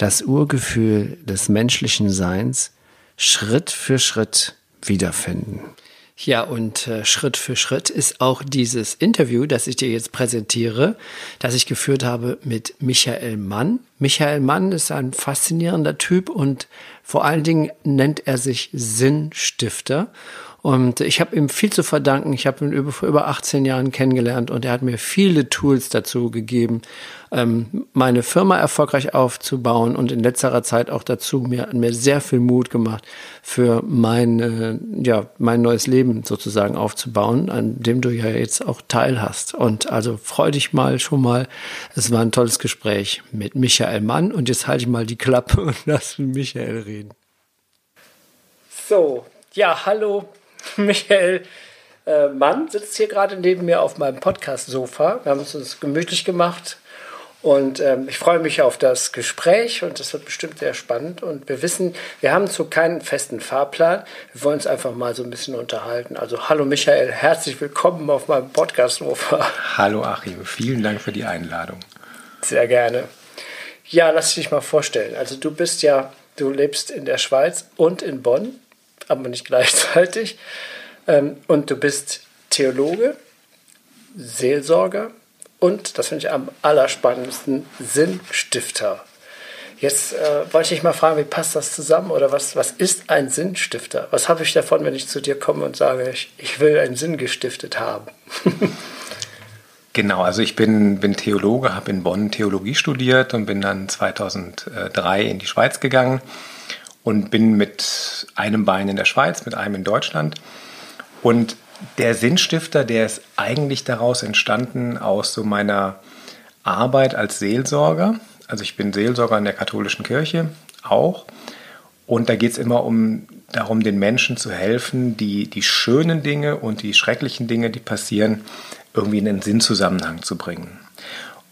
das Urgefühl des menschlichen Seins Schritt für Schritt wiederfinden. Ja, und äh, Schritt für Schritt ist auch dieses Interview, das ich dir jetzt präsentiere, das ich geführt habe mit Michael Mann. Michael Mann ist ein faszinierender Typ und vor allen Dingen nennt er sich Sinnstifter. Und ich habe ihm viel zu verdanken. Ich habe ihn über, vor über 18 Jahren kennengelernt und er hat mir viele Tools dazu gegeben, ähm, meine Firma erfolgreich aufzubauen und in letzterer Zeit auch dazu mir, mir sehr viel Mut gemacht für mein, äh, ja, mein neues Leben sozusagen aufzubauen, an dem du ja jetzt auch teil hast. Und also freu dich mal schon mal. Es war ein tolles Gespräch mit Michael Mann und jetzt halte ich mal die Klappe und lass Michael reden. So, ja, hallo Michael äh, Mann sitzt hier gerade neben mir auf meinem Podcast-Sofa. Wir haben es uns gemütlich gemacht und ähm, ich freue mich auf das Gespräch und es wird bestimmt sehr spannend. Und wir wissen, wir haben zu keinen festen Fahrplan. Wir wollen uns einfach mal so ein bisschen unterhalten. Also hallo Michael, herzlich willkommen auf meinem Podcast-Sofa. Hallo Achim, vielen Dank für die Einladung. Sehr gerne. Ja, lass dich mal vorstellen. Also du bist ja, du lebst in der Schweiz und in Bonn aber nicht gleichzeitig. Ähm, und du bist Theologe, Seelsorger und, das finde ich am allerspannendsten, Sinnstifter. Jetzt äh, wollte ich mal fragen, wie passt das zusammen oder was, was ist ein Sinnstifter? Was habe ich davon, wenn ich zu dir komme und sage, ich, ich will einen Sinn gestiftet haben? genau, also ich bin, bin Theologe, habe in Bonn Theologie studiert und bin dann 2003 in die Schweiz gegangen und bin mit einem Bein in der Schweiz, mit einem in Deutschland. Und der Sinnstifter, der ist eigentlich daraus entstanden aus so meiner Arbeit als Seelsorger. Also ich bin Seelsorger in der katholischen Kirche auch. Und da geht es immer um darum, den Menschen zu helfen, die, die schönen Dinge und die schrecklichen Dinge, die passieren, irgendwie in den Sinnzusammenhang zu bringen.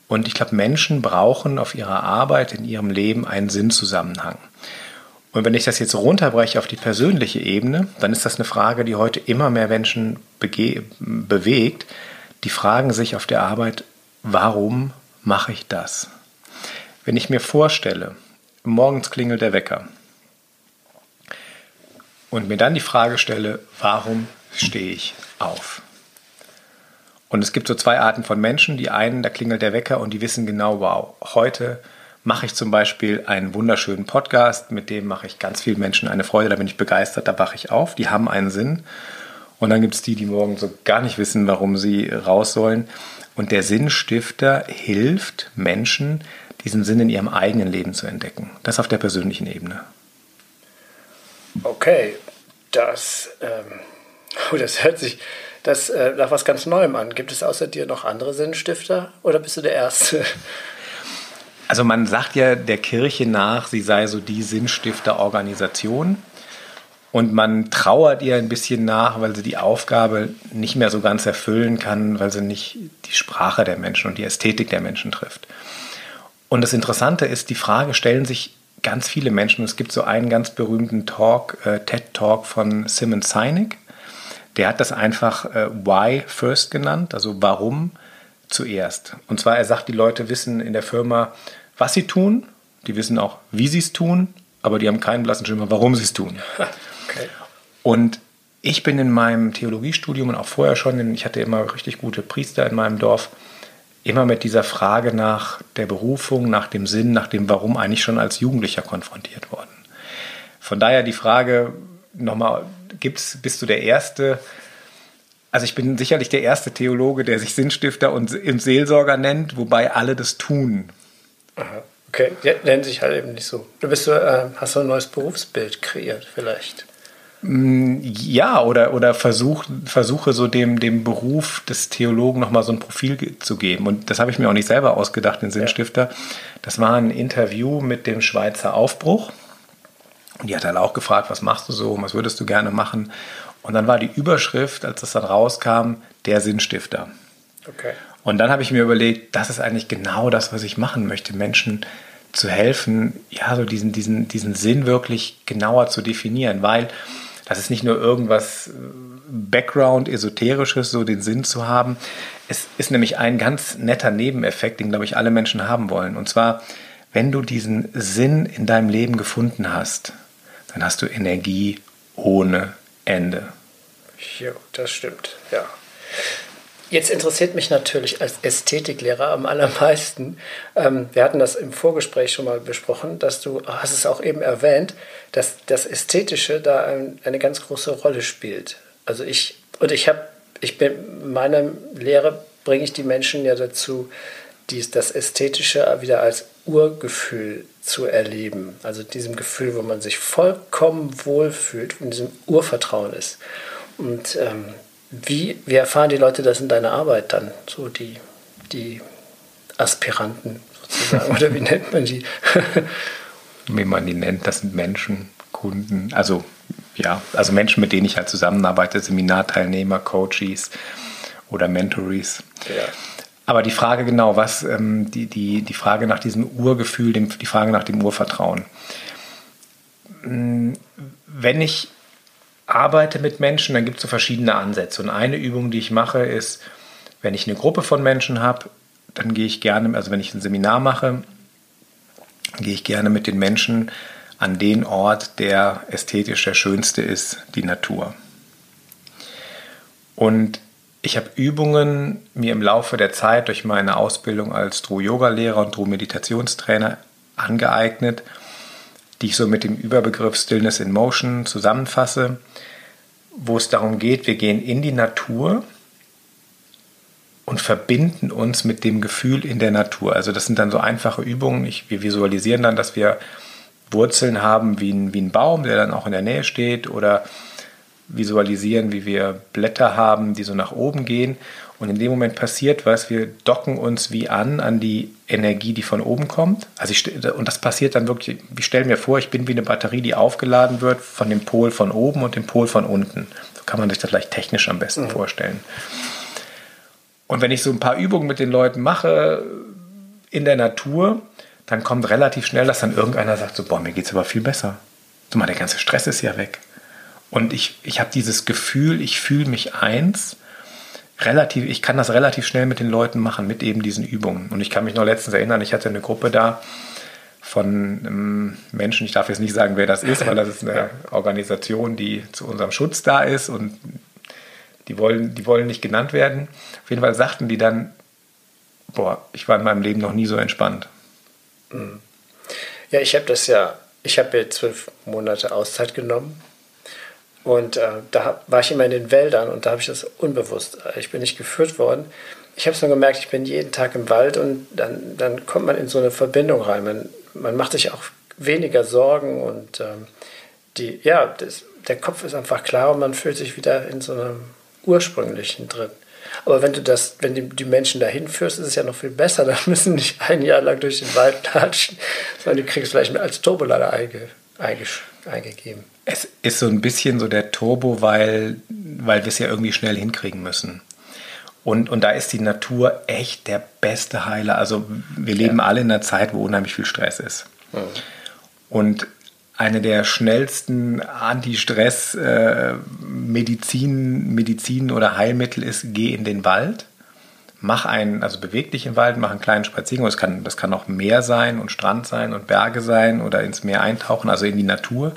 Und ich glaube, Menschen brauchen auf ihrer Arbeit, in ihrem Leben einen Sinnzusammenhang. Und wenn ich das jetzt runterbreche auf die persönliche Ebene, dann ist das eine Frage, die heute immer mehr Menschen bewegt. Die fragen sich auf der Arbeit, warum mache ich das? Wenn ich mir vorstelle, morgens klingelt der Wecker und mir dann die Frage stelle, warum stehe ich auf? Und es gibt so zwei Arten von Menschen. Die einen, da klingelt der Wecker und die wissen genau, wow, heute mache ich zum Beispiel einen wunderschönen Podcast, mit dem mache ich ganz vielen Menschen eine Freude, da bin ich begeistert, da wache ich auf, die haben einen Sinn. Und dann gibt es die, die morgen so gar nicht wissen, warum sie raus sollen. Und der Sinnstifter hilft Menschen, diesen Sinn in ihrem eigenen Leben zu entdecken. Das auf der persönlichen Ebene. Okay, das, ähm, das hört sich das, äh, nach was ganz Neuem an. Gibt es außer dir noch andere Sinnstifter oder bist du der Erste? Also man sagt ja der Kirche nach, sie sei so die Sinnstifterorganisation. Und man trauert ihr ein bisschen nach, weil sie die Aufgabe nicht mehr so ganz erfüllen kann, weil sie nicht die Sprache der Menschen und die Ästhetik der Menschen trifft. Und das Interessante ist, die Frage stellen sich ganz viele Menschen. Es gibt so einen ganz berühmten Talk, äh, TED-Talk von Simon Sinek. Der hat das einfach äh, Why First genannt, also warum zuerst. Und zwar, er sagt, die Leute wissen in der Firma, was sie tun, die wissen auch, wie sie es tun, aber die haben keinen blassen Schimmer, warum sie es tun. Okay. Und ich bin in meinem Theologiestudium und auch vorher schon, ich hatte immer richtig gute Priester in meinem Dorf, immer mit dieser Frage nach der Berufung, nach dem Sinn, nach dem Warum eigentlich schon als Jugendlicher konfrontiert worden. Von daher die Frage nochmal, gibt's, bist du der Erste, also ich bin sicherlich der erste Theologe, der sich Sinnstifter und Seelsorger nennt, wobei alle das tun. Aha. Okay, die nennen sich halt eben nicht so. Du bist äh, hast so ein neues Berufsbild kreiert, vielleicht. Mm, ja, oder, oder versuch, versuche so dem, dem Beruf des Theologen nochmal so ein Profil zu geben. Und das habe ich mir auch nicht selber ausgedacht, den Sinnstifter. Das war ein Interview mit dem Schweizer Aufbruch. Und die hat halt auch gefragt, was machst du so, was würdest du gerne machen? Und dann war die Überschrift, als das dann rauskam, der Sinnstifter. Okay. Und dann habe ich mir überlegt, das ist eigentlich genau das, was ich machen möchte, Menschen zu helfen, ja, so diesen, diesen, diesen Sinn wirklich genauer zu definieren, weil das ist nicht nur irgendwas äh, Background, Esoterisches, so den Sinn zu haben. Es ist nämlich ein ganz netter Nebeneffekt, den, glaube ich, alle Menschen haben wollen. Und zwar, wenn du diesen Sinn in deinem Leben gefunden hast, dann hast du Energie ohne Ende. Ja, das stimmt, ja. Jetzt interessiert mich natürlich als Ästhetiklehrer am allermeisten, ähm, wir hatten das im Vorgespräch schon mal besprochen, dass du, hast es auch eben erwähnt, dass das Ästhetische da ein, eine ganz große Rolle spielt. Also ich, und ich habe, ich bin, in meiner Lehre bringe ich die Menschen ja dazu, dies, das Ästhetische wieder als Urgefühl zu erleben. Also diesem Gefühl, wo man sich vollkommen wohlfühlt, in diesem Urvertrauen ist. Und ähm, wie, wie erfahren die Leute das in deiner Arbeit dann? So die, die Aspiranten sozusagen, oder wie nennt man die? wie man die nennt, das sind Menschen, Kunden, also ja, also Menschen, mit denen ich halt zusammenarbeite, Seminarteilnehmer, Coaches oder Mentorees. Ja. Aber die Frage genau, was, ähm, die, die, die Frage nach diesem Urgefühl, dem, die Frage nach dem Urvertrauen. Hm, wenn ich arbeite mit Menschen, dann gibt es so verschiedene Ansätze. Und eine Übung, die ich mache, ist, wenn ich eine Gruppe von Menschen habe, dann gehe ich gerne, also wenn ich ein Seminar mache, gehe ich gerne mit den Menschen an den Ort, der ästhetisch der schönste ist, die Natur. Und ich habe Übungen mir im Laufe der Zeit durch meine Ausbildung als True-Yoga-Lehrer und True-Meditationstrainer angeeignet, die ich so mit dem Überbegriff Stillness in Motion zusammenfasse, wo es darum geht, wir gehen in die Natur und verbinden uns mit dem Gefühl in der Natur. Also das sind dann so einfache Übungen. Ich, wir visualisieren dann, dass wir Wurzeln haben wie ein, wie ein Baum, der dann auch in der Nähe steht oder visualisieren, wie wir Blätter haben, die so nach oben gehen. Und in dem Moment passiert was, wir docken uns wie an an die Energie, die von oben kommt. Also ich, und das passiert dann wirklich, ich stelle mir vor, ich bin wie eine Batterie, die aufgeladen wird von dem Pol von oben und dem Pol von unten. So kann man sich das vielleicht technisch am besten mhm. vorstellen. Und wenn ich so ein paar Übungen mit den Leuten mache in der Natur, dann kommt relativ schnell, dass dann irgendeiner sagt, so, boah, mir geht es aber viel besser. So mal, der ganze Stress ist ja weg. Und ich, ich habe dieses Gefühl, ich fühle mich eins relativ, ich kann das relativ schnell mit den Leuten machen, mit eben diesen Übungen. Und ich kann mich noch letztens erinnern, ich hatte eine Gruppe da von ähm, Menschen, ich darf jetzt nicht sagen, wer das ist, weil das ist eine Organisation, die zu unserem Schutz da ist und die wollen, die wollen nicht genannt werden. Auf jeden Fall sagten die dann, boah, ich war in meinem Leben noch nie so entspannt. Mhm. Ja, ich habe das ja, ich habe ja zwölf Monate Auszeit genommen und äh, da war ich immer in den Wäldern und da habe ich das unbewusst. Äh, ich bin nicht geführt worden. Ich habe es nur gemerkt, ich bin jeden Tag im Wald und dann, dann kommt man in so eine Verbindung rein. Man, man macht sich auch weniger Sorgen und ähm, die, ja, das, der Kopf ist einfach klar und man fühlt sich wieder in so einem ursprünglichen drin. Aber wenn du das, wenn die, die Menschen dahin führst, ist es ja noch viel besser. Dann müssen nicht ein Jahr lang durch den Wald klatschen, sondern die kriegst vielleicht als Turbolader einge, einge, eingegeben. Es ist so ein bisschen so der Turbo, weil, weil wir es ja irgendwie schnell hinkriegen müssen. Und, und da ist die Natur echt der beste Heiler. Also wir leben ja. alle in einer Zeit, wo unheimlich viel Stress ist. Mhm. Und eine der schnellsten Anti-Stress-Medizin äh, Medizin oder Heilmittel ist, geh in den Wald, mach einen, also beweg dich im Wald, mach einen kleinen Spaziergang. Das kann, das kann auch Meer sein und Strand sein und Berge sein oder ins Meer eintauchen, also in die Natur.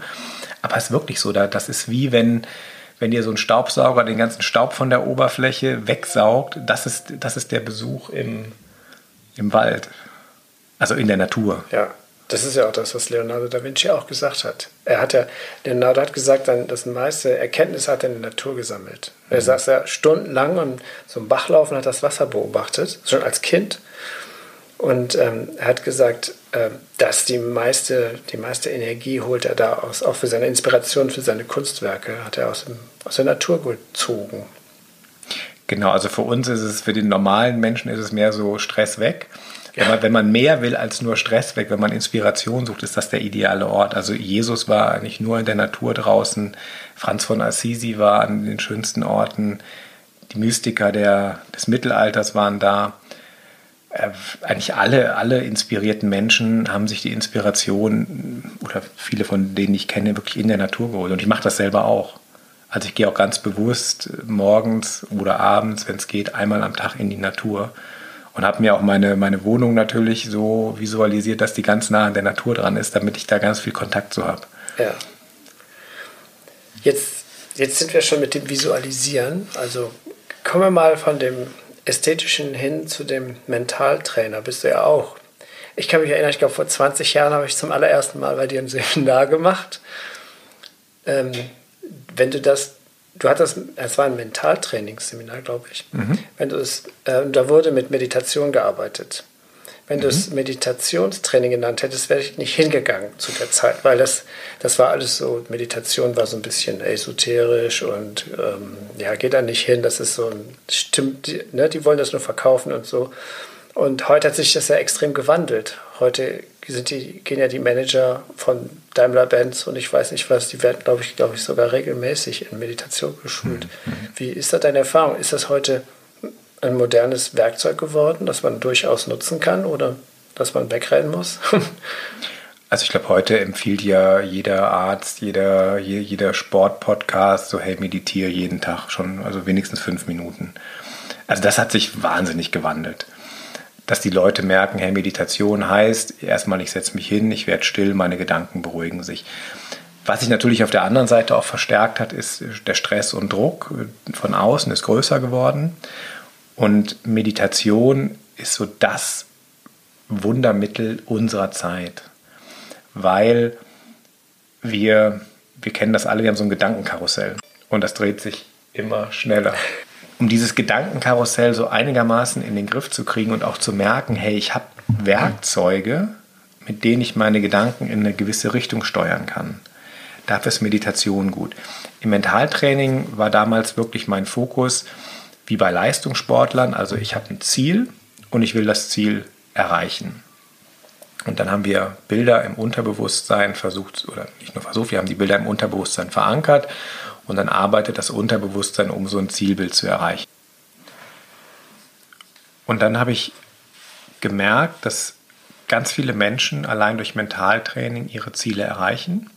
Aber es ist wirklich so, das ist wie wenn, wenn ihr so ein Staubsauger den ganzen Staub von der Oberfläche wegsaugt. Das ist, das ist der Besuch im, im Wald. Also in der Natur. Ja, das ist ja auch das, was Leonardo da Vinci auch gesagt hat. Er hat ja, Leonardo hat gesagt, das meiste Erkenntnis hat er in der Natur gesammelt. Er mhm. saß ja stundenlang und so im Bachlauf und hat das Wasser beobachtet, schon als Kind. Und ähm, er hat gesagt, ähm, dass die meiste, die meiste Energie holt er da aus, auch für seine Inspiration, für seine Kunstwerke, hat er aus, dem, aus der Natur gezogen. Genau, also für uns ist es, für den normalen Menschen ist es mehr so Stress weg. Ja. Wenn, man, mehr will als nur Stress weg, wenn man Inspiration sucht, ist das der ideale Ort. Also Jesus war nicht nur in der Natur draußen, Franz von Assisi war an den schönsten Orten, die Mystiker der, des Mittelalters waren da. Äh, eigentlich alle, alle inspirierten Menschen haben sich die Inspiration oder viele von denen ich kenne wirklich in der Natur geholt. Und ich mache das selber auch. Also ich gehe auch ganz bewusst morgens oder abends, wenn es geht, einmal am Tag in die Natur und habe mir auch meine, meine Wohnung natürlich so visualisiert, dass die ganz nah an der Natur dran ist, damit ich da ganz viel Kontakt zu habe. Ja. Jetzt, jetzt sind wir schon mit dem Visualisieren. Also kommen wir mal von dem Ästhetischen hin zu dem Mentaltrainer. Bist du ja auch. Ich kann mich erinnern, ich glaube, vor 20 Jahren habe ich zum allerersten Mal bei dir ein Seminar gemacht. Ähm, wenn du das, du hattest, es war ein Mentaltrainingsseminar, glaube ich. Mhm. Wenn du es, äh, da wurde mit Meditation gearbeitet. Wenn mhm. du es Meditationstraining genannt hättest, wäre ich nicht hingegangen zu der Zeit, weil das, das war alles so, Meditation war so ein bisschen esoterisch und ähm, ja, geht da nicht hin, das ist so ein, stimmt, die, ne, die wollen das nur verkaufen und so. Und heute hat sich das ja extrem gewandelt. Heute sind die, gehen ja die Manager von Daimler-Benz und ich weiß nicht was, die werden, glaube ich, glaube ich, sogar regelmäßig in Meditation geschult. Mhm. Wie ist da deine Erfahrung? Ist das heute ein modernes Werkzeug geworden, das man durchaus nutzen kann oder dass man wegrennen muss? Also ich glaube, heute empfiehlt ja jeder Arzt, jeder, jeder Sportpodcast, so hey, meditiere jeden Tag schon, also wenigstens fünf Minuten. Also das hat sich wahnsinnig gewandelt dass die Leute merken, hey, Meditation heißt, erstmal ich setze mich hin, ich werde still, meine Gedanken beruhigen sich. Was sich natürlich auf der anderen Seite auch verstärkt hat, ist der Stress und Druck von außen ist größer geworden. Und Meditation ist so das Wundermittel unserer Zeit, weil wir, wir kennen das alle, wir haben so ein Gedankenkarussell und das dreht sich immer schneller um dieses Gedankenkarussell so einigermaßen in den Griff zu kriegen und auch zu merken, hey, ich habe Werkzeuge, mit denen ich meine Gedanken in eine gewisse Richtung steuern kann. Dafür ist Meditation gut. Im Mentaltraining war damals wirklich mein Fokus, wie bei Leistungssportlern, also ich habe ein Ziel und ich will das Ziel erreichen. Und dann haben wir Bilder im Unterbewusstsein versucht, oder nicht nur versucht, wir haben die Bilder im Unterbewusstsein verankert und dann arbeitet das Unterbewusstsein, um so ein Zielbild zu erreichen. Und dann habe ich gemerkt, dass ganz viele Menschen allein durch Mentaltraining ihre Ziele erreichen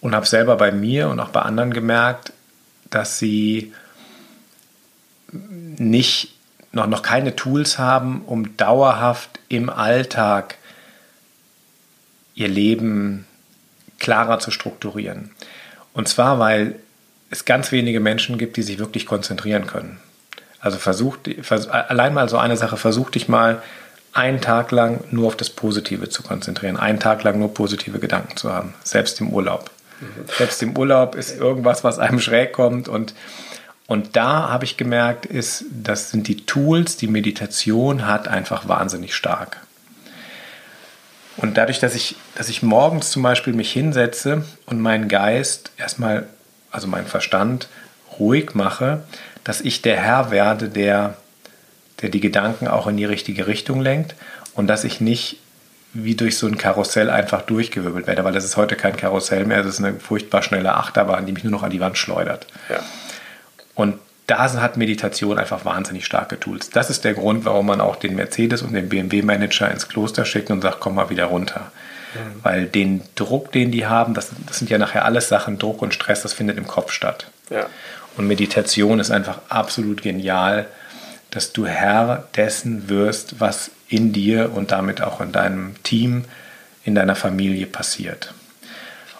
und habe selber bei mir und auch bei anderen gemerkt, dass sie nicht noch, noch keine Tools haben, um dauerhaft im Alltag ihr Leben klarer zu strukturieren. Und zwar, weil es ganz wenige Menschen gibt, die sich wirklich konzentrieren können. Also versucht, vers allein mal so eine Sache, versuch dich mal einen Tag lang nur auf das Positive zu konzentrieren, einen Tag lang nur positive Gedanken zu haben, selbst im Urlaub. Mhm. Selbst im Urlaub ist irgendwas, was einem schräg kommt und und da habe ich gemerkt, ist, das sind die Tools, die Meditation hat einfach wahnsinnig stark. Und dadurch, dass ich, dass ich morgens zum Beispiel mich hinsetze und meinen Geist erstmal, also meinen Verstand ruhig mache, dass ich der Herr werde, der, der die Gedanken auch in die richtige Richtung lenkt und dass ich nicht wie durch so ein Karussell einfach durchgewirbelt werde, weil das ist heute kein Karussell mehr, es ist eine furchtbar schnelle Achterbahn, die mich nur noch an die Wand schleudert. Ja. Und da hat Meditation einfach wahnsinnig starke Tools. Das ist der Grund, warum man auch den Mercedes und den BMW-Manager ins Kloster schickt und sagt, komm mal wieder runter. Mhm. Weil den Druck, den die haben, das, das, sind ja nachher alles Sachen, Druck und Stress, das findet im Kopf statt. Ja. Und Meditation ist einfach absolut genial, dass du Herr dessen wirst, was in dir und damit auch in deinem Team, in deiner Familie passiert.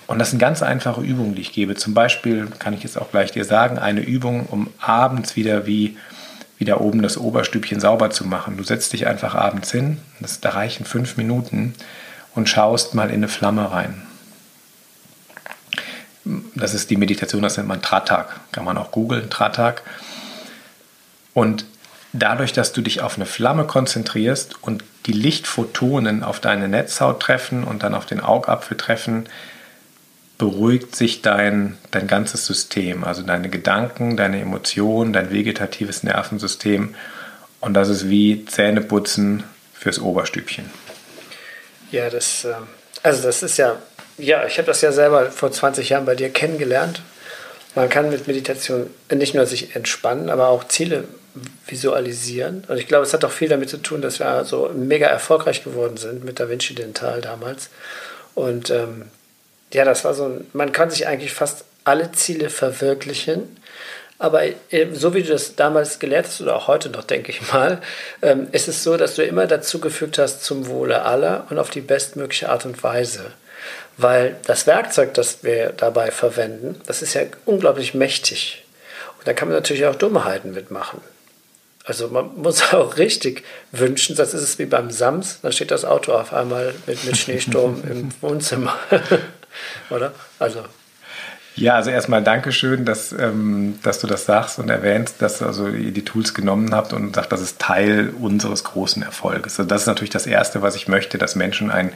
Und das sind ganz einfache Übungen, die ich gebe. Zum Beispiel kann ich jetzt auch gleich dir sagen, eine Übung, um abends wieder wie wieder oben das Oberstübchen sauber zu machen. Du setzt dich einfach abends hin, das, da reichen fünf Minuten und schaust mal in eine Flamme rein. Das ist die Meditation, das nennt man Tratak. Kann man auch googeln, Tratak. Und dadurch, dass du dich auf eine Flamme konzentrierst und die Lichtphotonen auf deine Netzhaut treffen und dann auf den Augapfel treffen, beruhigt sich dein, dein ganzes System, also deine Gedanken, deine Emotionen, dein vegetatives Nervensystem. Und das ist wie Zähneputzen fürs Oberstübchen. Ja, das, ähm, also das ist ja, ja, ich habe das ja selber vor 20 Jahren bei dir kennengelernt. Man kann mit Meditation nicht nur sich entspannen, aber auch Ziele visualisieren. Und ich glaube, es hat auch viel damit zu tun, dass wir so mega erfolgreich geworden sind mit Da Vinci Dental damals. Und ähm, ja, das war so, ein, man kann sich eigentlich fast alle Ziele verwirklichen. Aber so wie du das damals gelehrt hast oder auch heute noch, denke ich mal, ähm, ist es so, dass du immer dazu gefügt hast zum Wohle aller und auf die bestmögliche Art und Weise. Weil das Werkzeug, das wir dabei verwenden, das ist ja unglaublich mächtig. Und da kann man natürlich auch Dummheiten mitmachen. Also man muss auch richtig wünschen, das ist es wie beim Sams, dann steht das Auto auf einmal mit, mit Schneesturm im Wohnzimmer. Oder? Also. Ja, also erstmal Dankeschön, dass, ähm, dass du das sagst und erwähnst, dass also ihr die Tools genommen habt und sagt, das ist Teil unseres großen Erfolges. Also das ist natürlich das Erste, was ich möchte, dass Menschen ein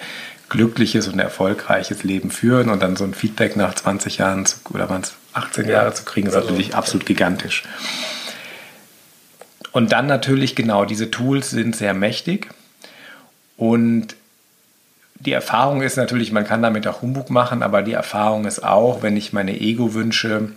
glückliches und erfolgreiches Leben führen und dann so ein Feedback nach 20 Jahren zu, oder waren es 18 ja. Jahre zu kriegen, ist also, natürlich absolut gigantisch. Und dann natürlich genau, diese Tools sind sehr mächtig und die Erfahrung ist natürlich, man kann damit auch Humbug machen, aber die Erfahrung ist auch, wenn ich meine Ego-Wünsche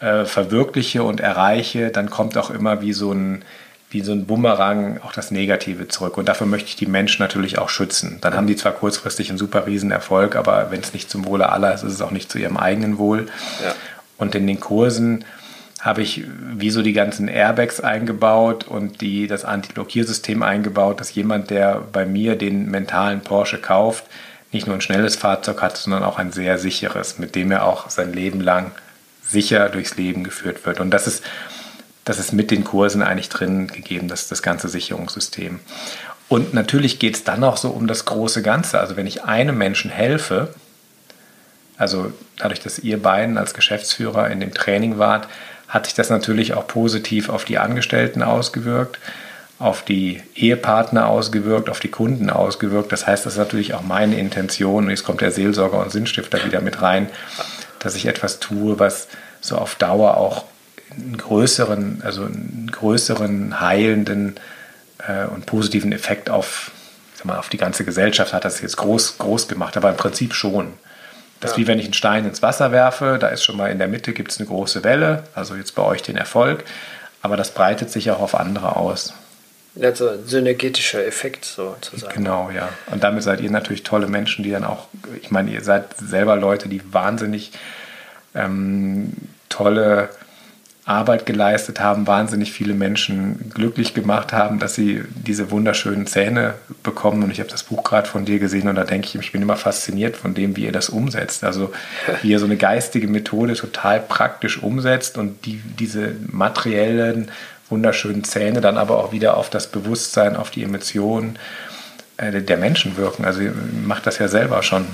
äh, verwirkliche und erreiche, dann kommt auch immer wie so ein wie so ein Bumerang auch das Negative zurück. Und dafür möchte ich die Menschen natürlich auch schützen. Dann haben die zwar kurzfristig einen super Riesenerfolg, aber wenn es nicht zum Wohle aller ist, ist es auch nicht zu ihrem eigenen Wohl. Ja. Und in den Kursen habe ich wie so die ganzen Airbags eingebaut und die, das Anti-Blockiersystem eingebaut, dass jemand, der bei mir den mentalen Porsche kauft, nicht nur ein schnelles Fahrzeug hat, sondern auch ein sehr sicheres, mit dem er auch sein Leben lang sicher durchs Leben geführt wird. Und das ist, das ist mit den Kursen eigentlich drin gegeben, das, das ganze Sicherungssystem. Und natürlich geht es dann auch so um das große Ganze. Also wenn ich einem Menschen helfe, also dadurch, dass ihr beiden als Geschäftsführer in dem Training wart, hat sich das natürlich auch positiv auf die Angestellten ausgewirkt, auf die Ehepartner ausgewirkt, auf die Kunden ausgewirkt. Das heißt, das ist natürlich auch meine Intention, und jetzt kommt der Seelsorger und Sinnstifter wieder mit rein, dass ich etwas tue, was so auf Dauer auch einen größeren, also einen größeren heilenden äh, und positiven Effekt auf, mal, auf die ganze Gesellschaft hat das jetzt groß, groß gemacht, aber im Prinzip schon. Das ist wie wenn ich einen Stein ins Wasser werfe, da ist schon mal in der Mitte gibt es eine große Welle, also jetzt bei euch den Erfolg, aber das breitet sich auch auf andere aus. Also ein synergetischer Effekt sozusagen. Genau, ja. Und damit seid ihr natürlich tolle Menschen, die dann auch, ich meine, ihr seid selber Leute, die wahnsinnig ähm, tolle Arbeit geleistet haben, wahnsinnig viele Menschen glücklich gemacht haben, dass sie diese wunderschönen Zähne bekommen. Und ich habe das Buch gerade von dir gesehen und da denke ich, ich bin immer fasziniert von dem, wie ihr das umsetzt. Also wie ihr so eine geistige Methode total praktisch umsetzt und die, diese materiellen, wunderschönen Zähne dann aber auch wieder auf das Bewusstsein, auf die Emotionen äh, der Menschen wirken. Also ihr macht das ja selber schon.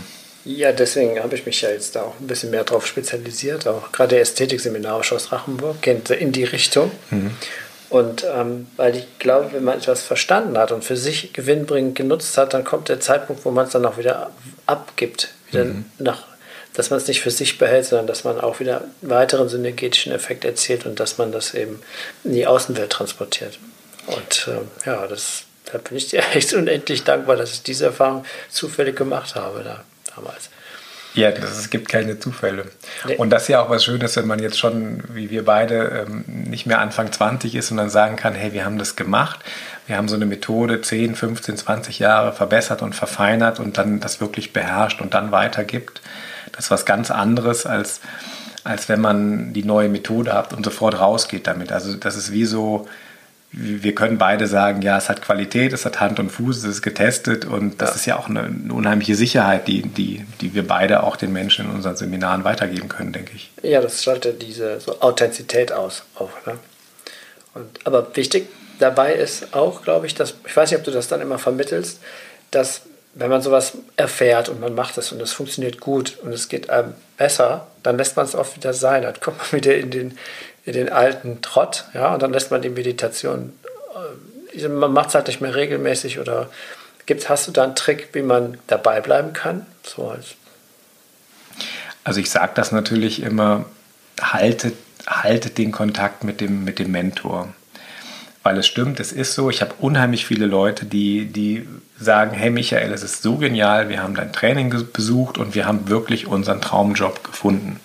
Ja, deswegen habe ich mich ja jetzt da auch ein bisschen mehr drauf spezialisiert. Auch gerade der Ästhetikseminar Schloss Rachenburg geht in die Richtung. Mhm. Und ähm, weil ich glaube, wenn man etwas verstanden hat und für sich gewinnbringend genutzt hat, dann kommt der Zeitpunkt, wo man es dann auch wieder abgibt. Wieder mhm. nach, dass man es nicht für sich behält, sondern dass man auch wieder einen weiteren synergetischen Effekt erzielt und dass man das eben in die Außenwelt transportiert. Und äh, ja, das, da bin ich dir echt unendlich dankbar, dass ich diese Erfahrung zufällig gemacht habe. Da damals. Ja, das, es gibt keine Zufälle. Nee. Und das ist ja auch was Schönes, wenn man jetzt schon, wie wir beide, ähm, nicht mehr Anfang 20 ist und dann sagen kann, hey, wir haben das gemacht. Wir haben so eine Methode 10, 15, 20 Jahre verbessert und verfeinert und dann das wirklich beherrscht und dann weitergibt. Das ist was ganz anderes, als, als wenn man die neue Methode hat und sofort rausgeht damit. Also das ist wie so, wir können beide sagen, ja, es hat Qualität, es hat Hand und Fuß, es ist getestet und das ja. ist ja auch eine, eine, unheimliche Sicherheit, die, die, die wir beide auch den Menschen in unseren Seminaren weitergeben können, denke ich. Ja, das schaltet diese so Authentizität aus. Auch, ne? und, aber wichtig dabei ist auch, glaube ich, dass, ich weiß nicht, ob du das dann immer vermittelst, dass wenn man sowas erfährt und man macht es und es funktioniert gut und es geht einem besser, dann lässt man es oft wieder sein. Dann kommt man wieder in den, in den alten Trott, ja, und dann lässt man die Meditation man macht es halt nicht mehr regelmäßig oder gibt, hast du da einen Trick, wie man dabei bleiben kann? So als also ich sage das natürlich immer, haltet, haltet den Kontakt mit dem, mit dem Mentor. Weil es stimmt, es ist so, ich habe unheimlich viele Leute, die, die sagen, hey Michael, es ist so genial, wir haben dein Training besucht und wir haben wirklich unseren Traumjob gefunden.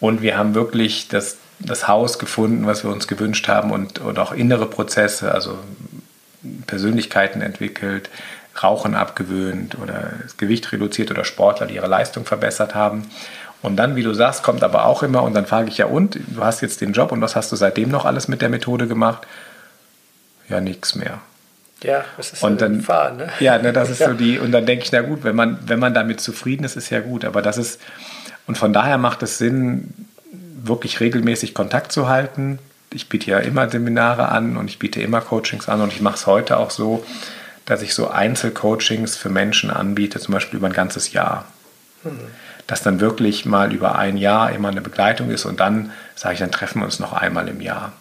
Und wir haben wirklich das, das Haus gefunden, was wir uns gewünscht haben und, und auch innere Prozesse, also Persönlichkeiten entwickelt, Rauchen abgewöhnt oder das Gewicht reduziert oder Sportler, die ihre Leistung verbessert haben. Und dann, wie du sagst, kommt aber auch immer, und dann frage ich ja, und, du hast jetzt den Job und was hast du seitdem noch alles mit der Methode gemacht? Ja, nichts mehr. Ja, das ist und dann, Gefahr, ne? Ja, ne, das ist ja. so die, und dann denke ich, na gut, wenn man, wenn man damit zufrieden ist, ist ja gut, aber das ist, und von daher macht es Sinn, wirklich regelmäßig Kontakt zu halten. Ich biete ja immer Seminare an und ich biete immer Coachings an und ich mache es heute auch so, dass ich so Einzelcoachings für Menschen anbiete, zum Beispiel über ein ganzes Jahr. Mhm dass dann wirklich mal über ein Jahr immer eine Begleitung ist und dann sage ich, dann treffen wir uns noch einmal im Jahr.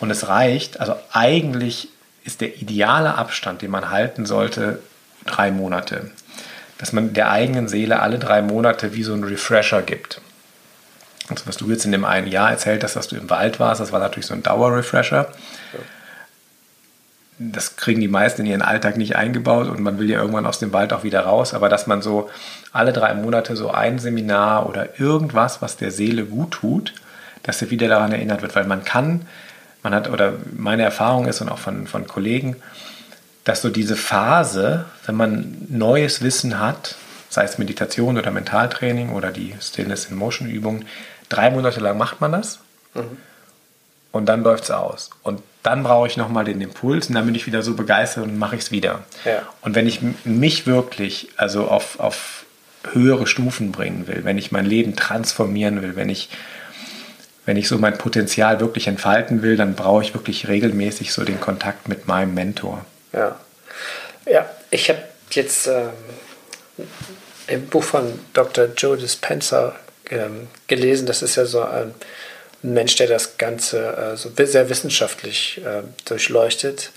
Und es reicht, also eigentlich ist der ideale Abstand, den man halten sollte, drei Monate. Dass man der eigenen Seele alle drei Monate wie so einen Refresher gibt. Also was du jetzt in dem einen Jahr erzählt hast, dass du im Wald warst, das war natürlich so ein Dauerrefresher. Ja das kriegen die meisten in ihren Alltag nicht eingebaut und man will ja irgendwann aus dem Wald auch wieder raus, aber dass man so alle drei Monate so ein Seminar oder irgendwas, was der Seele gut tut, dass er wieder daran erinnert wird, weil man kann, man hat, oder meine Erfahrung ist und auch von, von Kollegen, dass so diese Phase, wenn man neues Wissen hat, sei es Meditation oder Mentaltraining oder die Stillness in Motion Übung, drei Monate lang macht man das mhm. und dann läuft es aus. Und dann brauche ich nochmal den Impuls und dann bin ich wieder so begeistert und mache ich es wieder. Ja. Und wenn ich mich wirklich also auf, auf höhere Stufen bringen will, wenn ich mein Leben transformieren will, wenn ich, wenn ich so mein Potenzial wirklich entfalten will, dann brauche ich wirklich regelmäßig so den Kontakt mit meinem Mentor. Ja, ja ich habe jetzt ähm, im Buch von Dr. Joe Dispenza ähm, gelesen, das ist ja so ein ein Mensch, der das Ganze äh, so sehr wissenschaftlich äh, durchleuchtet.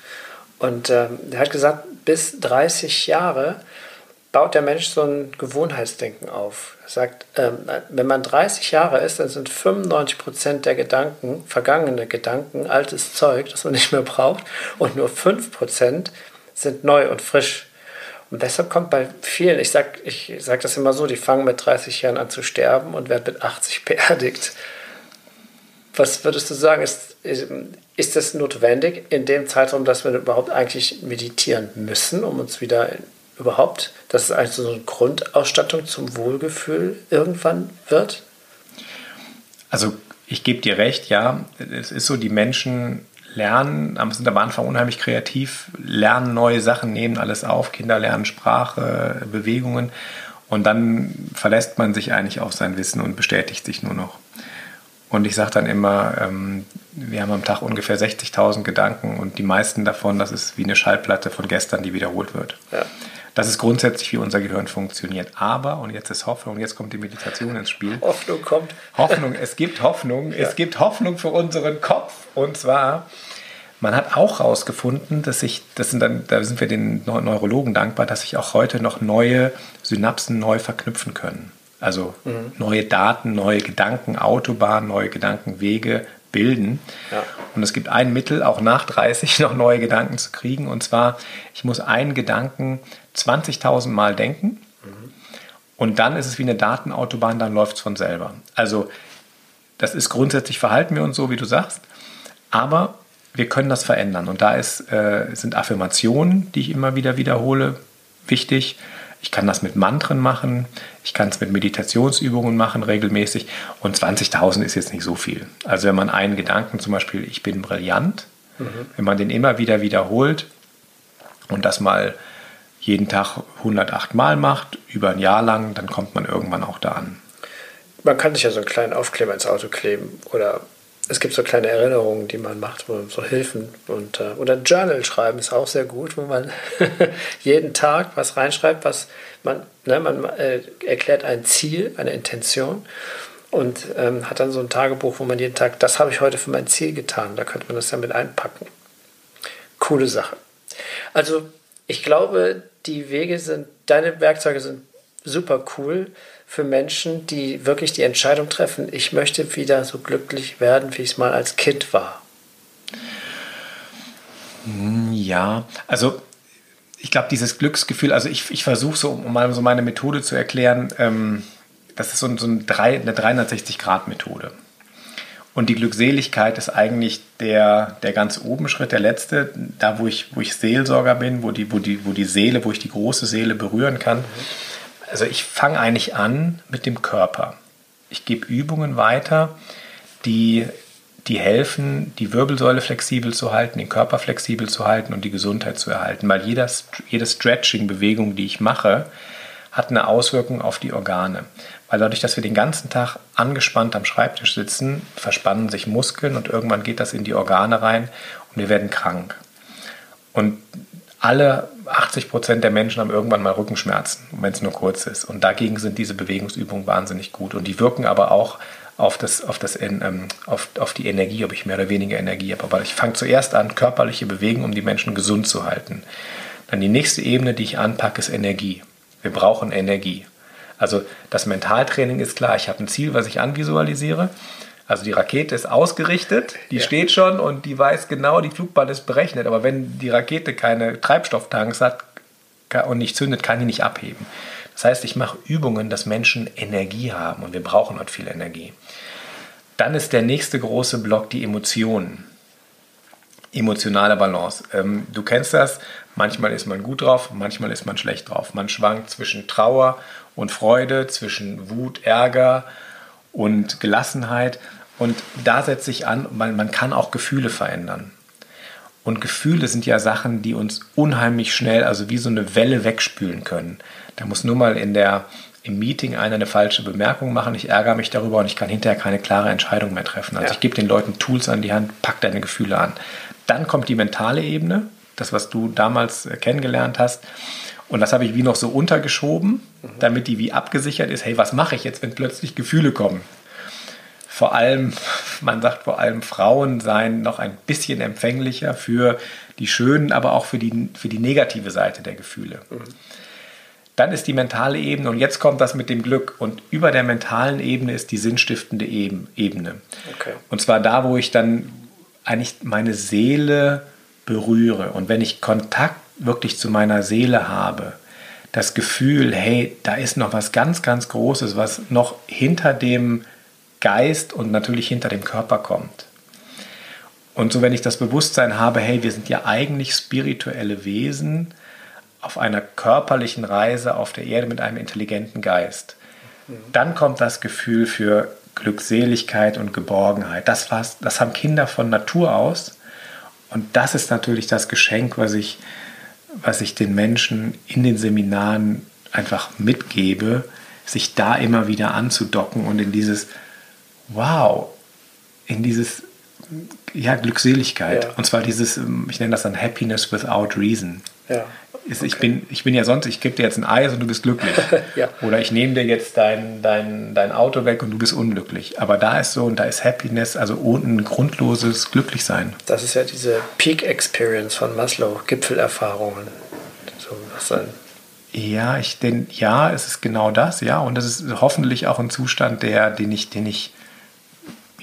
Und ähm, er hat gesagt, bis 30 Jahre baut der Mensch so ein Gewohnheitsdenken auf. Er sagt, ähm, wenn man 30 Jahre ist, dann sind 95 Prozent der Gedanken, vergangene Gedanken, altes Zeug, das man nicht mehr braucht, und nur 5 Prozent sind neu und frisch. Und deshalb kommt bei vielen, ich sage ich sag das immer so, die fangen mit 30 Jahren an zu sterben und werden mit 80 beerdigt. Was würdest du sagen, ist, ist das notwendig in dem Zeitraum, dass wir überhaupt eigentlich meditieren müssen, um uns wieder überhaupt, dass es eigentlich so eine Grundausstattung zum Wohlgefühl irgendwann wird? Also ich gebe dir recht, ja. Es ist so, die Menschen lernen, sind am Anfang unheimlich kreativ, lernen neue Sachen, nehmen alles auf, Kinder lernen Sprache, Bewegungen und dann verlässt man sich eigentlich auf sein Wissen und bestätigt sich nur noch. Und ich sage dann immer, ähm, wir haben am Tag ungefähr 60.000 Gedanken und die meisten davon, das ist wie eine Schallplatte von gestern, die wiederholt wird. Ja. Das ist grundsätzlich, wie unser Gehirn funktioniert. Aber, und jetzt ist Hoffnung, jetzt kommt die Meditation ins Spiel. Hoffnung kommt. Hoffnung, es gibt Hoffnung. Ja. Es gibt Hoffnung für unseren Kopf. Und zwar, man hat auch herausgefunden, dass sich, das sind dann, da sind wir den Neurologen dankbar, dass sich auch heute noch neue Synapsen neu verknüpfen können. Also mhm. neue Daten, neue Gedanken, Autobahnen, neue Gedankenwege bilden. Ja. Und es gibt ein Mittel, auch nach 30 noch neue Gedanken zu kriegen. Und zwar, ich muss einen Gedanken 20.000 Mal denken. Mhm. Und dann ist es wie eine Datenautobahn, dann läuft es von selber. Also das ist grundsätzlich, verhalten wir uns so, wie du sagst. Aber wir können das verändern. Und da ist, äh, sind Affirmationen, die ich immer wieder wiederhole, wichtig. Ich kann das mit Mantren machen, ich kann es mit Meditationsübungen machen regelmäßig und 20.000 ist jetzt nicht so viel. Also wenn man einen Gedanken, zum Beispiel ich bin brillant, mhm. wenn man den immer wieder wiederholt und das mal jeden Tag 108 Mal macht, über ein Jahr lang, dann kommt man irgendwann auch da an. Man kann sich ja so einen kleinen Aufkleber ins Auto kleben oder es gibt so kleine Erinnerungen, die man macht, wo so Hilfen und äh, oder Journal schreiben ist auch sehr gut, wo man jeden Tag was reinschreibt, was man ne, man äh, erklärt ein Ziel, eine Intention und ähm, hat dann so ein Tagebuch, wo man jeden Tag, das habe ich heute für mein Ziel getan. Da könnte man das ja mit einpacken. Coole Sache. Also ich glaube, die Wege sind, deine Werkzeuge sind super cool für Menschen, die wirklich die Entscheidung treffen, ich möchte wieder so glücklich werden, wie ich es mal als Kind war. Hm, ja, also ich glaube, dieses Glücksgefühl, also ich, ich versuche so, um mal so meine Methode zu erklären, ähm, das ist so, so ein drei, eine 360-Grad-Methode. Und die Glückseligkeit ist eigentlich der, der ganz oben Schritt, der letzte, da wo ich, wo ich Seelsorger bin, wo die, wo, die, wo die Seele, wo ich die große Seele berühren kann. Also ich fange eigentlich an mit dem Körper. Ich gebe Übungen weiter, die, die helfen, die Wirbelsäule flexibel zu halten, den Körper flexibel zu halten und die Gesundheit zu erhalten. Weil jeder, jede Stretching-Bewegung, die ich mache, hat eine Auswirkung auf die Organe. Weil dadurch, dass wir den ganzen Tag angespannt am Schreibtisch sitzen, verspannen sich Muskeln und irgendwann geht das in die Organe rein und wir werden krank. Und alle 80 Prozent der Menschen haben irgendwann mal Rückenschmerzen, wenn es nur kurz ist. Und dagegen sind diese Bewegungsübungen wahnsinnig gut. Und die wirken aber auch auf, das, auf, das, ähm, auf, auf die Energie, ob ich mehr oder weniger Energie habe. Aber ich fange zuerst an, körperliche Bewegen, um die Menschen gesund zu halten. Dann die nächste Ebene, die ich anpacke, ist Energie. Wir brauchen Energie. Also das Mentaltraining ist klar, ich habe ein Ziel, was ich anvisualisiere. Also die Rakete ist ausgerichtet, die ja. steht schon und die weiß genau, die Flugbahn ist berechnet. Aber wenn die Rakete keine Treibstofftanks hat und nicht zündet, kann die nicht abheben. Das heißt, ich mache Übungen, dass Menschen Energie haben und wir brauchen dort viel Energie. Dann ist der nächste große Block die Emotionen. Emotionale Balance. Ähm, du kennst das, manchmal ist man gut drauf, manchmal ist man schlecht drauf. Man schwankt zwischen Trauer und Freude, zwischen Wut, Ärger und Gelassenheit. Und da setze ich an, man, man kann auch Gefühle verändern. Und Gefühle sind ja Sachen, die uns unheimlich schnell, also wie so eine Welle wegspülen können. Da muss nur mal in der, im Meeting einer eine falsche Bemerkung machen, ich ärgere mich darüber und ich kann hinterher keine klare Entscheidung mehr treffen. Also ja. ich gebe den Leuten Tools an die Hand, pack deine Gefühle an. Dann kommt die mentale Ebene, das, was du damals äh, kennengelernt hast. Und das habe ich wie noch so untergeschoben, damit die wie abgesichert ist. Hey, was mache ich jetzt, wenn plötzlich Gefühle kommen? Vor allem, man sagt vor allem, Frauen seien noch ein bisschen empfänglicher für die schönen, aber auch für die, für die negative Seite der Gefühle. Dann ist die mentale Ebene und jetzt kommt das mit dem Glück. Und über der mentalen Ebene ist die sinnstiftende Ebene. Okay. Und zwar da, wo ich dann eigentlich meine Seele berühre. Und wenn ich Kontakt wirklich zu meiner Seele habe, das Gefühl, hey, da ist noch was ganz, ganz Großes, was noch hinter dem Geist und natürlich hinter dem Körper kommt. Und so, wenn ich das Bewusstsein habe, hey, wir sind ja eigentlich spirituelle Wesen auf einer körperlichen Reise auf der Erde mit einem intelligenten Geist, dann kommt das Gefühl für Glückseligkeit und Geborgenheit. Das, war's, das haben Kinder von Natur aus. Und das ist natürlich das Geschenk, was ich was ich den Menschen in den Seminaren einfach mitgebe, sich da immer wieder anzudocken und in dieses Wow, in dieses ja, Glückseligkeit. Ja. Und zwar dieses, ähm, ich nenne das dann Happiness without reason. Ja. Ist, okay. ich, bin, ich bin ja sonst, ich gebe dir jetzt ein Eis und du bist glücklich. ja. Oder ich nehme dir jetzt dein, dein, dein Auto weg und du bist unglücklich. Aber da ist so, und da ist Happiness, also ein grundloses Glücklichsein. Das ist ja diese Peak Experience von Maslow, Gipfelerfahrungen. So was dann. Ja, ich den, ja, es ist genau das, ja. Und das ist hoffentlich auch ein Zustand, der, den ich, den ich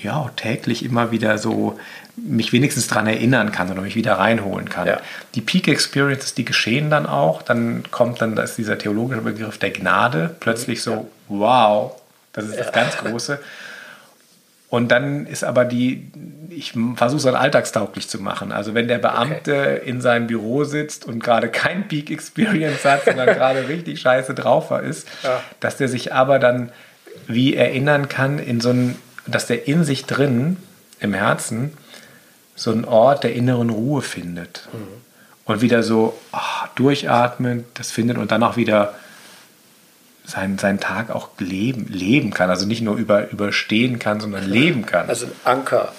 ja, täglich immer wieder so mich wenigstens daran erinnern kann oder mich wieder reinholen kann. Ja. Die Peak Experiences, die geschehen dann auch. Dann kommt dann das, dieser theologische Begriff der Gnade. Plötzlich so, wow, das ist ja. das ganz Große. Und dann ist aber die, ich versuche es dann alltagstauglich zu machen. Also wenn der Beamte okay. in seinem Büro sitzt und gerade kein Peak Experience hat, sondern gerade richtig scheiße drauf ist, ja. dass der sich aber dann wie erinnern kann in so ein, dass der in sich drin, im Herzen, so einen Ort der inneren Ruhe findet. Mhm. Und wieder so oh, durchatmen, das findet und dann auch wieder seinen, seinen Tag auch leben, leben kann. Also nicht nur über, überstehen kann, sondern leben kann. Also ein Anker,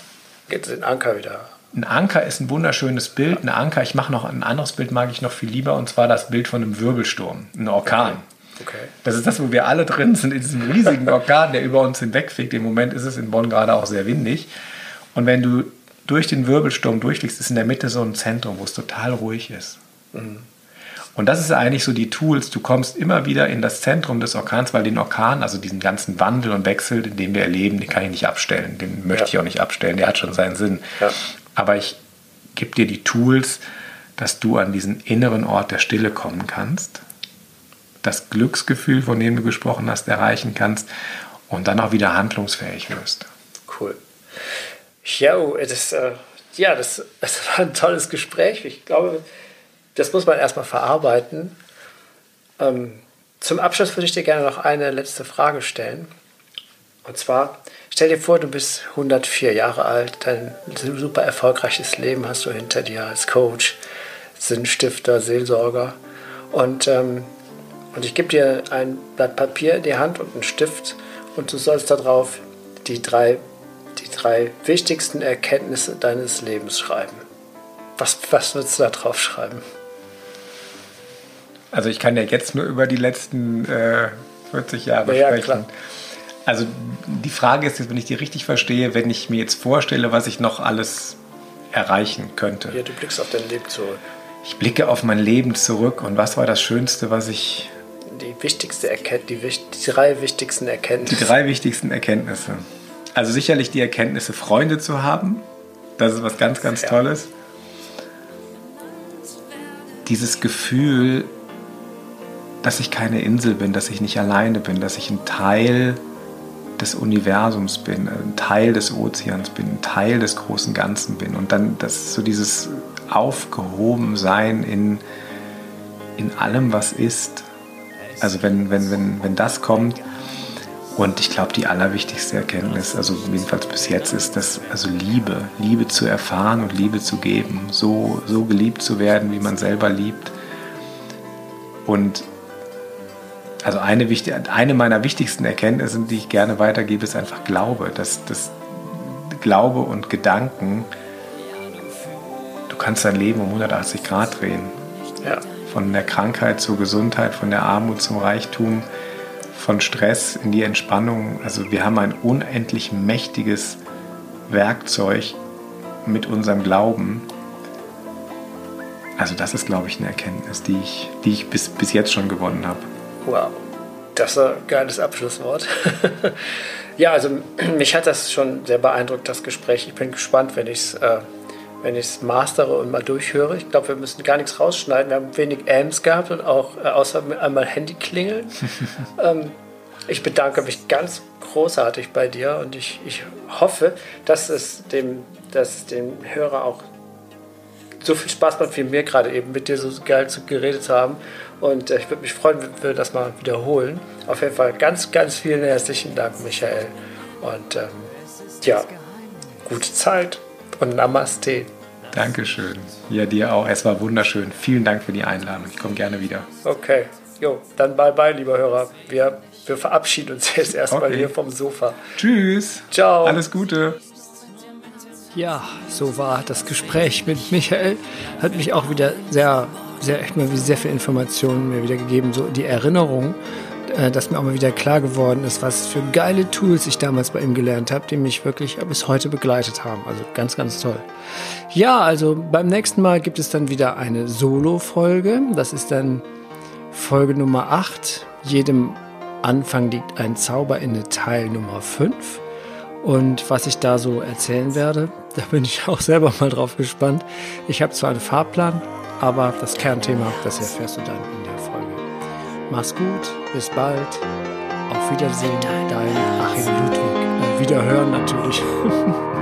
geht den Anker wieder. Ein Anker ist ein wunderschönes Bild. Ein Anker, ich mache noch ein anderes Bild, mag ich noch viel lieber, und zwar das Bild von einem Wirbelsturm, ein Orkan. Okay. Okay. Das ist das, wo wir alle drin sind, in diesem riesigen Orkan, der über uns hinwegfegt. Im Moment ist es in Bonn gerade auch sehr windig. Und wenn du durch den Wirbelsturm durchfliegst, ist in der Mitte so ein Zentrum, wo es total ruhig ist. Mhm. Und das ist eigentlich so die Tools. Du kommst immer wieder in das Zentrum des Orkans, weil den Orkan, also diesen ganzen Wandel und Wechsel, den wir erleben, den kann ich nicht abstellen. Den möchte ja. ich auch nicht abstellen. Der hat schon seinen Sinn. Ja. Aber ich gebe dir die Tools, dass du an diesen inneren Ort der Stille kommen kannst, das Glücksgefühl, von dem du gesprochen hast, erreichen kannst und dann auch wieder handlungsfähig wirst. Cool. Ja, das, äh, ja das, das war ein tolles Gespräch. Ich glaube, das muss man erstmal verarbeiten. Ähm, zum Abschluss würde ich dir gerne noch eine letzte Frage stellen. Und zwar, stell dir vor, du bist 104 Jahre alt, dein super erfolgreiches Leben hast du hinter dir als Coach, Sinnstifter, Seelsorger. Und, ähm, und ich gebe dir ein Blatt Papier in die Hand und einen Stift und du sollst darauf die drei, die drei wichtigsten Erkenntnisse deines Lebens schreiben. Was, was würdest du da drauf schreiben? Also ich kann ja jetzt nur über die letzten äh, 40 Jahre ja, sprechen. Klar. Also die Frage ist jetzt, wenn ich die richtig verstehe, wenn ich mir jetzt vorstelle, was ich noch alles erreichen könnte. Ja, du blickst auf dein Leben zurück. Ich blicke auf mein Leben zurück und was war das Schönste, was ich... Die wichtigste Erkenntnis, die, die drei wichtigsten Erkenntnisse. Die drei wichtigsten Erkenntnisse. Also sicherlich die Erkenntnisse, Freunde zu haben. Das ist was ganz, ganz ja. Tolles. Dieses Gefühl, dass ich keine Insel bin, dass ich nicht alleine bin, dass ich ein Teil des Universums bin, ein Teil des Ozeans bin, ein Teil des großen Ganzen bin. Und dann das so dieses Aufgehobensein in, in allem, was ist. Also wenn, wenn, wenn, wenn das kommt, und ich glaube, die allerwichtigste Erkenntnis, also jedenfalls bis jetzt, ist, dass also Liebe, Liebe zu erfahren und Liebe zu geben, so, so geliebt zu werden, wie man selber liebt. Und also eine, eine meiner wichtigsten Erkenntnisse, die ich gerne weitergebe, ist einfach Glaube. Dass, dass Glaube und Gedanken, du kannst dein Leben um 180 Grad drehen. Ja. Von der Krankheit zur Gesundheit, von der Armut zum Reichtum, von Stress in die Entspannung. Also wir haben ein unendlich mächtiges Werkzeug mit unserem Glauben. Also das ist, glaube ich, eine Erkenntnis, die ich, die ich bis, bis jetzt schon gewonnen habe. Wow, das ist ein geiles Abschlusswort. ja, also mich hat das schon sehr beeindruckt, das Gespräch. Ich bin gespannt, wenn ich es äh, wenn mastere und mal durchhöre. Ich glaube, wir müssen gar nichts rausschneiden. Wir haben wenig Ams gehabt und auch äh, außer einmal Handy klingeln. ähm, ich bedanke mich ganz großartig bei dir und ich, ich hoffe, dass es dem, dass dem Hörer auch so viel Spaß macht wie mir gerade eben mit dir so geil zu geredet zu haben und äh, ich würde mich freuen, wenn wir das mal wiederholen. Auf jeden Fall ganz, ganz vielen herzlichen Dank, Michael. Und ähm, ja, gute Zeit und Namaste. Dankeschön. Ja, dir auch. Es war wunderschön. Vielen Dank für die Einladung. Ich komme gerne wieder. Okay. Jo, dann bye bye, lieber Hörer. Wir, wir verabschieden uns jetzt erstmal okay. hier vom Sofa. Tschüss. Ciao. Alles Gute. Ja, so war das Gespräch mit Michael. Hat mich auch wieder sehr sehr, echt mal sehr viel Informationen mir wieder gegeben. So die Erinnerung, dass mir auch mal wieder klar geworden ist, was für geile Tools ich damals bei ihm gelernt habe, die mich wirklich bis heute begleitet haben. Also ganz, ganz toll. Ja, also beim nächsten Mal gibt es dann wieder eine Solo-Folge. Das ist dann Folge Nummer 8. Jedem Anfang liegt ein Zauber in Teil Nummer 5. Und was ich da so erzählen werde, da bin ich auch selber mal drauf gespannt. Ich habe zwar einen Fahrplan, aber das Kernthema, das erfährst du dann in. Mach's gut, bis bald. Auf Wiedersehen, dein Achim Ludwig. Äh, wiederhören natürlich.